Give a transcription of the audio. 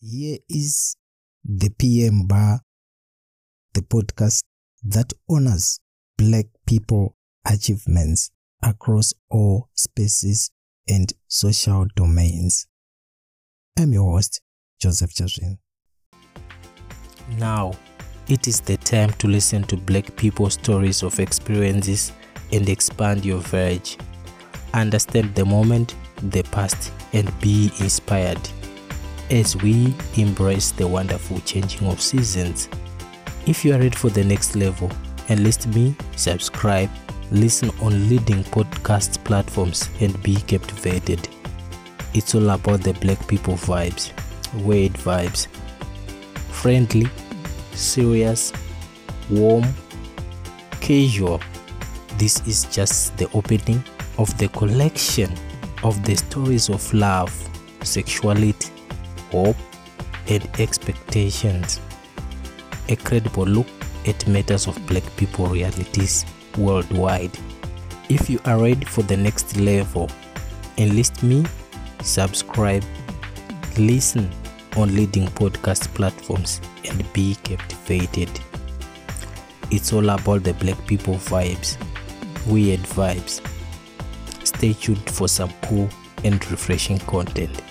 Here is the PM Bar, the podcast that honors Black people achievements across all spaces and social domains. I'm your host, Joseph Jaswin. Now, it is the time to listen to Black people's stories of experiences and expand your verge. Understand the moment, the past, and be inspired as we embrace the wonderful changing of seasons. If you are ready for the next level, enlist me, subscribe, listen on leading podcast platforms, and be captivated. It's all about the black people vibes, weird vibes. Friendly, serious, warm, casual. This is just the opening of the collection of the stories of love, sexuality, hope, and expectations. A credible look at matters of black people realities worldwide. If you are ready for the next level, enlist me, subscribe, listen on leading podcast platforms, and be captivated. It's all about the black people vibes, weird vibes. Stay tuned for some cool and refreshing content.